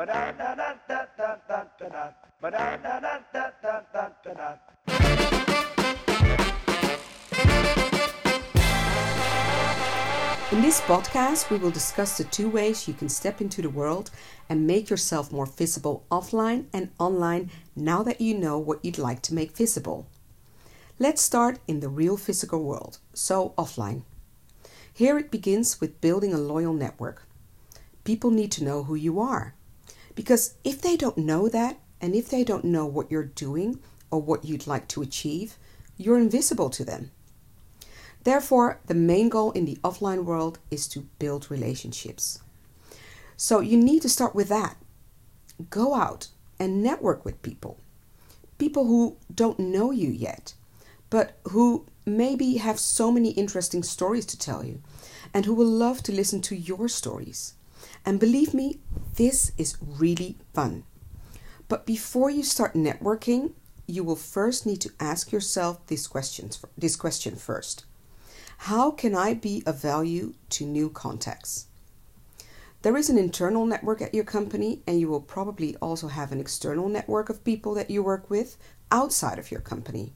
In this podcast, we will discuss the two ways you can step into the world and make yourself more visible offline and online now that you know what you'd like to make visible. Let's start in the real physical world, so offline. Here it begins with building a loyal network. People need to know who you are. Because if they don't know that, and if they don't know what you're doing or what you'd like to achieve, you're invisible to them. Therefore, the main goal in the offline world is to build relationships. So you need to start with that. Go out and network with people. People who don't know you yet, but who maybe have so many interesting stories to tell you and who will love to listen to your stories. And believe me, this is really fun. But before you start networking, you will first need to ask yourself this, questions, this question first. How can I be of value to new contacts? There is an internal network at your company, and you will probably also have an external network of people that you work with outside of your company.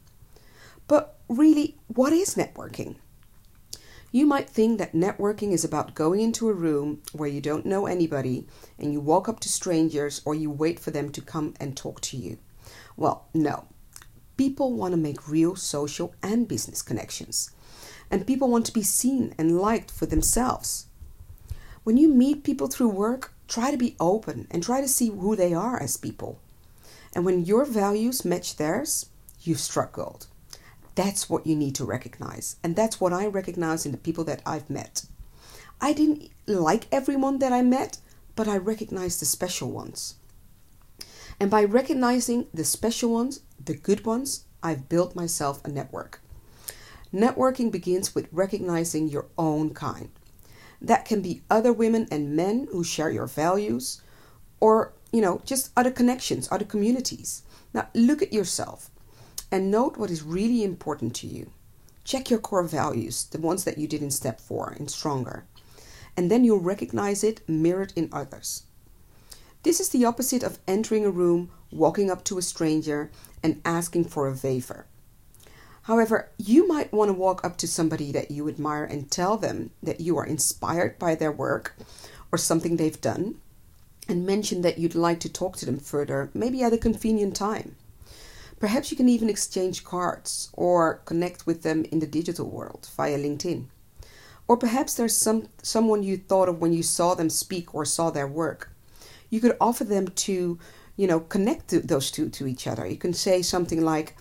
But really, what is networking? You might think that networking is about going into a room where you don't know anybody and you walk up to strangers or you wait for them to come and talk to you. Well, no. People want to make real social and business connections and people want to be seen and liked for themselves. When you meet people through work, try to be open and try to see who they are as people. And when your values match theirs, you've struck gold. That's what you need to recognize. And that's what I recognize in the people that I've met. I didn't like everyone that I met, but I recognized the special ones. And by recognizing the special ones, the good ones, I've built myself a network. Networking begins with recognizing your own kind. That can be other women and men who share your values, or, you know, just other connections, other communities. Now, look at yourself and note what is really important to you. Check your core values, the ones that you did in step four in Stronger, and then you'll recognize it mirrored in others. This is the opposite of entering a room, walking up to a stranger, and asking for a favor. However, you might want to walk up to somebody that you admire and tell them that you are inspired by their work or something they've done and mention that you'd like to talk to them further, maybe at a convenient time. Perhaps you can even exchange cards or connect with them in the digital world via LinkedIn. Or perhaps there's some someone you thought of when you saw them speak or saw their work. You could offer them to, you know, connect to those two to each other. You can say something like,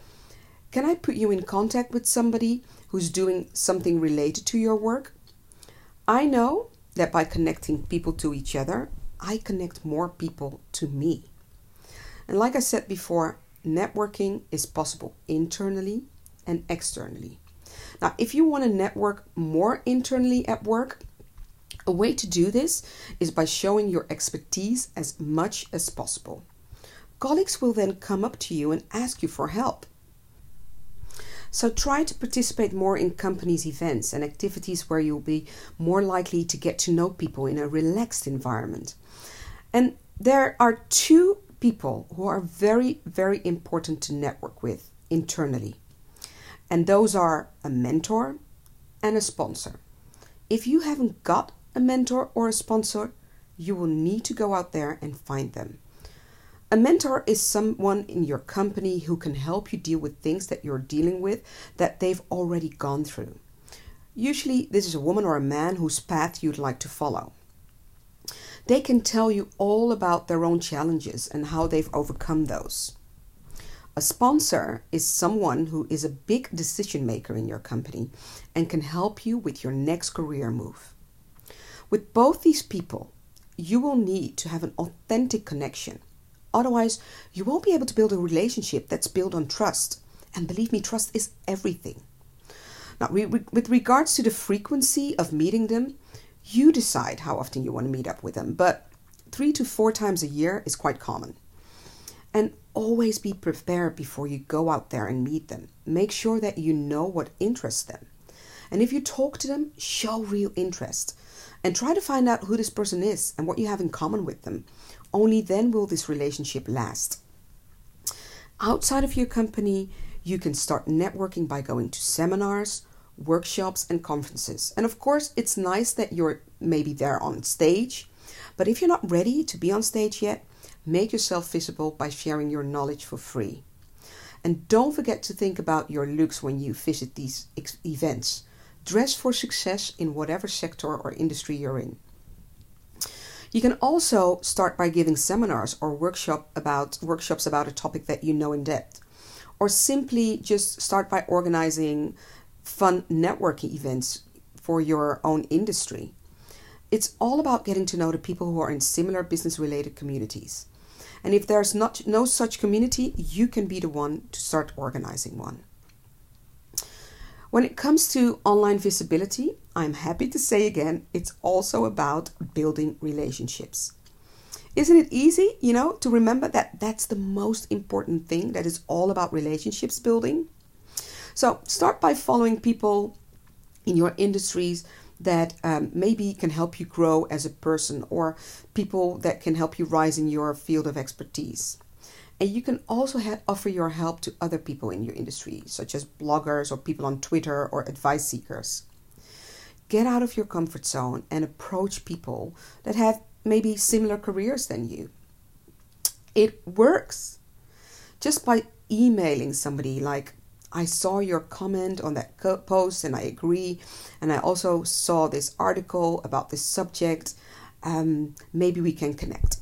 can I put you in contact with somebody who's doing something related to your work? I know that by connecting people to each other, I connect more people to me. And like I said before, networking is possible internally and externally. Now, if you want to network more internally at work, a way to do this is by showing your expertise as much as possible. Colleagues will then come up to you and ask you for help. So try to participate more in companies' events and activities where you'll be more likely to get to know people in a relaxed environment. And there are two people who are very, very important to network with internally. And those are a mentor and a sponsor. If you haven't got a mentor or a sponsor, you will need to go out there and find them. A mentor is someone in your company who can help you deal with things that you're dealing with that they've already gone through. Usually, this is a woman or a man whose path you'd like to follow. They can tell you all about their own challenges and how they've overcome those. A sponsor is someone who is a big decision maker in your company and can help you with your next career move. With both these people, you will need to have an authentic connection Otherwise, you won't be able to build a relationship that's built on trust. And believe me, trust is everything. Now, with regards to the frequency of meeting them, you decide how often you want to meet up with them, but three to four times a year is quite common. And always be prepared before you go out there and meet them. Make sure that you know what interests them. And if you talk to them, show real interest and try to find out who this person is and what you have in common with them only then will this relationship last. Outside of your company, you can start networking by going to seminars, workshops, and conferences. And of course, it's nice that you're maybe there on stage, but if you're not ready to be on stage yet, make yourself visible by sharing your knowledge for free. And don't forget to think about your looks when you visit these ex- events. Dress for success in whatever sector or industry you're in. You can also start by giving seminars or workshop about workshops about a topic that you know in depth. Or simply just start by organizing fun networking events for your own industry. It's all about getting to know the people who are in similar business related communities. And if there's not no such community, you can be the one to start organizing one. When it comes to online visibility, I'm happy to say again, it's also about building relationships. Isn't it easy, you know, to remember that that's the most important thing that is all about relationships building? So start by following people in your industries that um, maybe can help you grow as a person or people that can help you rise in your field of expertise. And you can also offer your help to other people in your industry, such as bloggers or people on Twitter or advice seekers. Get out of your comfort zone and approach people that have maybe similar careers than you. It works. Just by emailing somebody like, I saw your comment on that post and I agree. And I also saw this article about this subject. Um, maybe we can connect.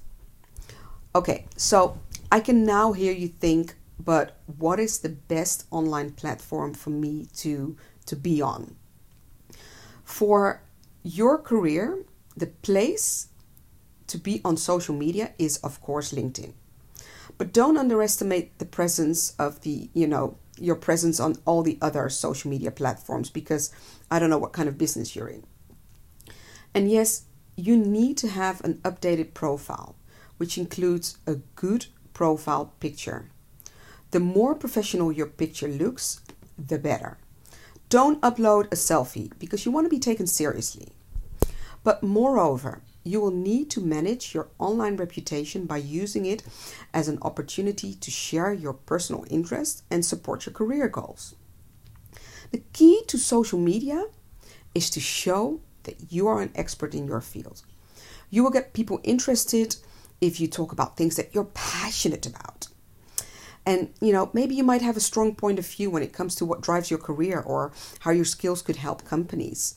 Okay, so I can now hear you think, but what is the best online platform for me to, to be on? For your career, the place to be on social media is, of course, LinkedIn. But don't underestimate the presence of the, you know, your presence on all the other social media platforms because I don't know what kind of business you're in. And yes, you need to have an updated profile, which includes a good profile picture. The more professional your picture looks, the better. Don't upload a selfie because you want to be taken seriously. But moreover, you will need to manage your online reputation by using it as an opportunity to share your personal interests and support your career goals. The key to social media is to show that you are an expert in your field. You will get people interested if you talk about things that you're passionate about. And you know, maybe you might have a strong point of view when it comes to what drives your career or how your skills could help companies.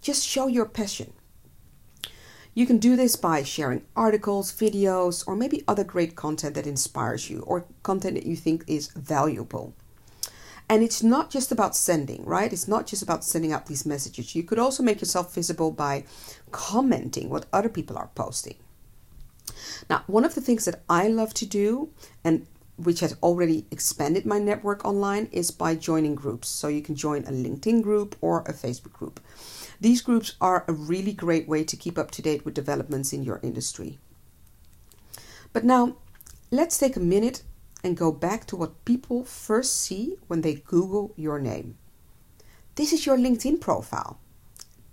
Just show your passion. You can do this by sharing articles, videos, or maybe other great content that inspires you or content that you think is valuable. And it's not just about sending, right? It's not just about sending out these messages. You could also make yourself visible by commenting what other people are posting. Now, one of the things that I love to do, and which has already expanded my network online, is by joining groups. So you can join a LinkedIn group or a Facebook group. These groups are a really great way to keep up to date with developments in your industry. But now, let's take a minute and go back to what people first see when they Google your name. This is your LinkedIn profile.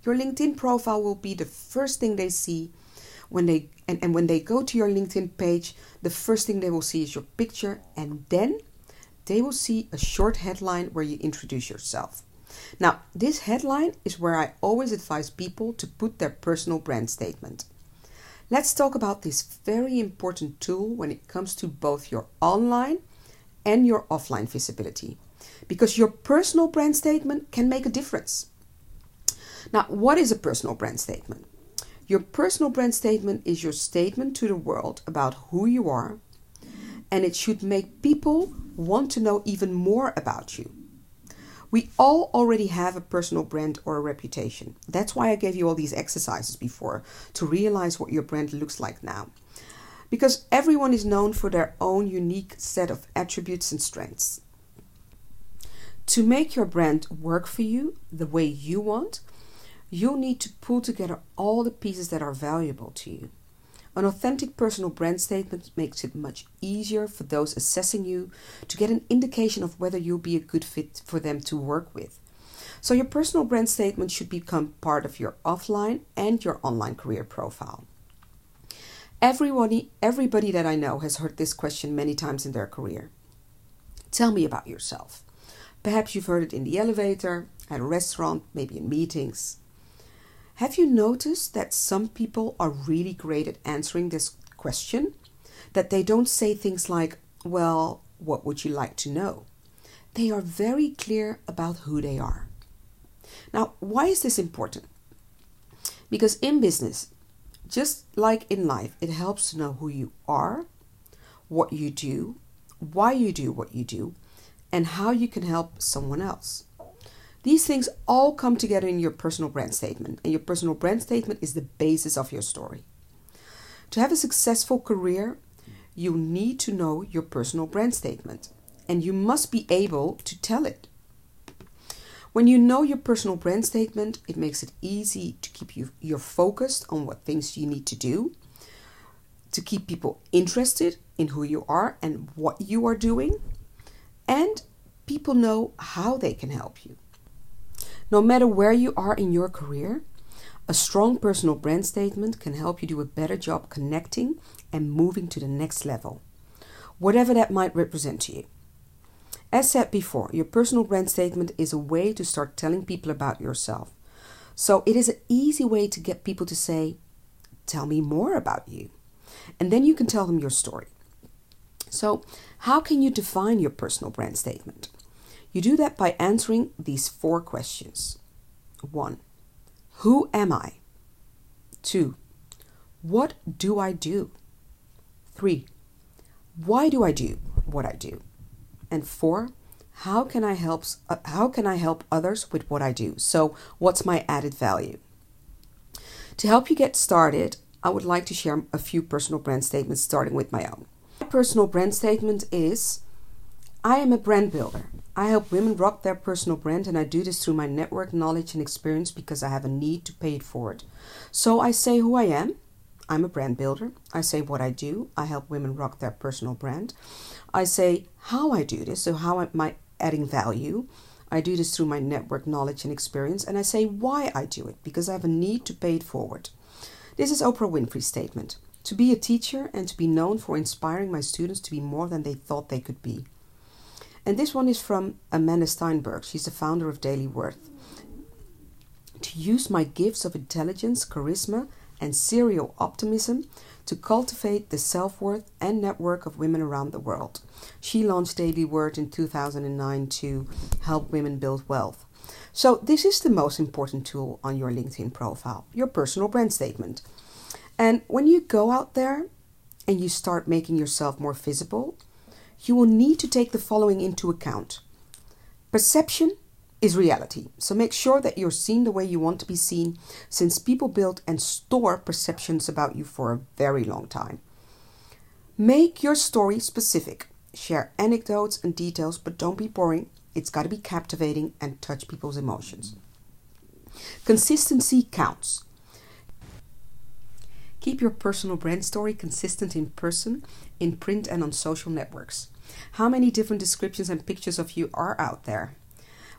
Your LinkedIn profile will be the first thing they see when they and, and when they go to your LinkedIn page, the first thing they will see is your picture and then they will see a short headline where you introduce yourself. Now, this headline is where I always advise people to put their personal brand statement. Let's talk about this very important tool when it comes to both your online and your offline visibility, because your personal brand statement can make a difference. Now, what is a personal brand statement? Your personal brand statement is your statement to the world about who you are, and it should make people want to know even more about you. We all already have a personal brand or a reputation. That's why I gave you all these exercises before to realize what your brand looks like now. Because everyone is known for their own unique set of attributes and strengths. To make your brand work for you the way you want, you'll need to pull together all the pieces that are valuable to you. An authentic personal brand statement makes it much easier for those assessing you to get an indication of whether you'll be a good fit for them to work with. So, your personal brand statement should become part of your offline and your online career profile. Everybody, everybody that I know has heard this question many times in their career. Tell me about yourself. Perhaps you've heard it in the elevator, at a restaurant, maybe in meetings. Have you noticed that some people are really great at answering this question? That they don't say things like, Well, what would you like to know? They are very clear about who they are. Now, why is this important? Because in business, just like in life, it helps to know who you are, what you do, why you do what you do, and how you can help someone else. These things all come together in your personal brand statement, and your personal brand statement is the basis of your story. To have a successful career, you need to know your personal brand statement, and you must be able to tell it. When you know your personal brand statement, it makes it easy to keep you you're focused on what things you need to do, to keep people interested in who you are and what you are doing, and people know how they can help you. No matter where you are in your career, a strong personal brand statement can help you do a better job connecting and moving to the next level, whatever that might represent to you. As said before, your personal brand statement is a way to start telling people about yourself. So it is an easy way to get people to say, Tell me more about you. And then you can tell them your story. So, how can you define your personal brand statement? You do that by answering these four questions 1. Who am I? 2. What do I do? 3. Why do I do what I do? And four, how can I help uh, how can I help others with what I do? So, what's my added value? To help you get started, I would like to share a few personal brand statements starting with my own. My personal brand statement is I am a brand builder. I help women rock their personal brand, and I do this through my network, knowledge, and experience because I have a need to pay it forward. So I say who I am. I'm a brand builder. I say what I do. I help women rock their personal brand. I say how I do this, so how am I adding value? I do this through my network knowledge and experience, and I say why I do it because I have a need to pay it forward. This is Oprah Winfrey's statement to be a teacher and to be known for inspiring my students to be more than they thought they could be. And this one is from Amanda Steinberg. She's the founder of Daily Worth. To use my gifts of intelligence, charisma, and serial optimism to cultivate the self worth and network of women around the world. She launched Daily Worth in 2009 to help women build wealth. So, this is the most important tool on your LinkedIn profile your personal brand statement. And when you go out there and you start making yourself more visible, you will need to take the following into account perception is reality. So make sure that you're seen the way you want to be seen, since people build and store perceptions about you for a very long time. Make your story specific. Share anecdotes and details, but don't be boring. It's got to be captivating and touch people's emotions. Consistency counts. Keep your personal brand story consistent in person, in print, and on social networks. How many different descriptions and pictures of you are out there?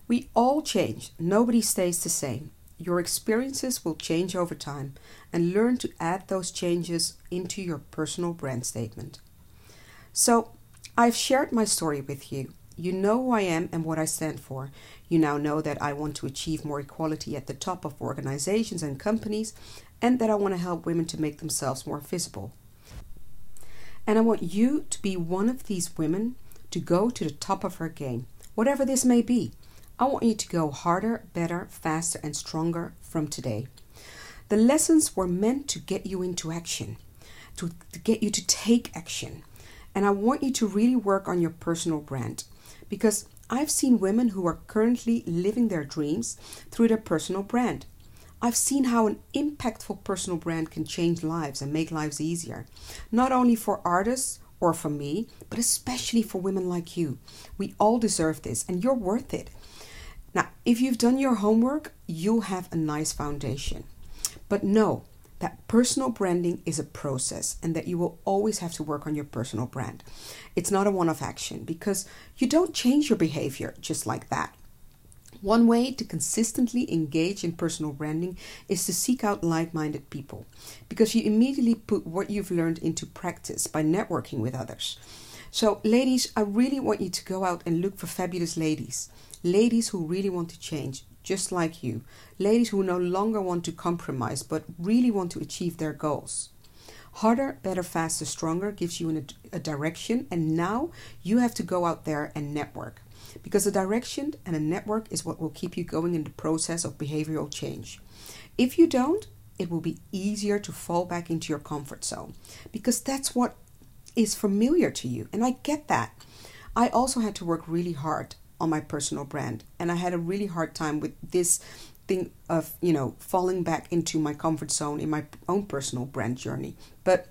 We all change, nobody stays the same. Your experiences will change over time and learn to add those changes into your personal brand statement. So, I've shared my story with you. You know who I am and what I stand for. You now know that I want to achieve more equality at the top of organizations and companies and that I want to help women to make themselves more visible. And I want you to be one of these women to go to the top of her game, whatever this may be. I want you to go harder, better, faster, and stronger from today. The lessons were meant to get you into action, to, to, get you to take action. And I want you to really work on your personal brand because I've seen women who are currently living their dreams through their personal brand. I've seen how an impactful personal brand can change lives and make lives easier, not only for artists or for me, but especially for women like you. We all deserve this, and you're worth it. Now, if you've done your homework, you'll have a nice foundation. But know that personal branding is a process and that you will always have to work on your personal brand. It's not a one off action because you don't change your behavior just like that. One way to consistently engage in personal branding is to seek out like minded people because you immediately put what you've learned into practice by networking with others. So, ladies, I really want you to go out and look for fabulous ladies. Ladies who really want to change, just like you. Ladies who no longer want to compromise but really want to achieve their goals. Harder, better, faster, stronger gives you an, a direction, and now you have to go out there and network because a direction and a network is what will keep you going in the process of behavioral change. If you don't, it will be easier to fall back into your comfort zone because that's what is familiar to you. And I get that. I also had to work really hard on my personal brand, and I had a really hard time with this thing of, you know, falling back into my comfort zone in my own personal brand journey. But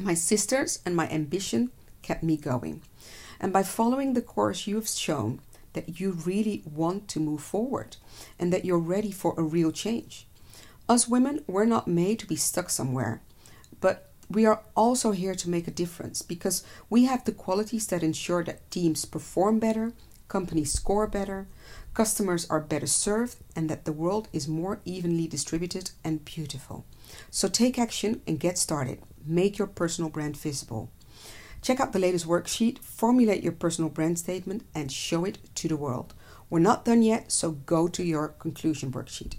my sisters and my ambition kept me going. And by following the course, you've shown that you really want to move forward and that you're ready for a real change. Us women, we're not made to be stuck somewhere, but we are also here to make a difference because we have the qualities that ensure that teams perform better, companies score better, customers are better served, and that the world is more evenly distributed and beautiful. So take action and get started. Make your personal brand visible. Check out the latest worksheet, formulate your personal brand statement, and show it to the world. We're not done yet, so go to your conclusion worksheet.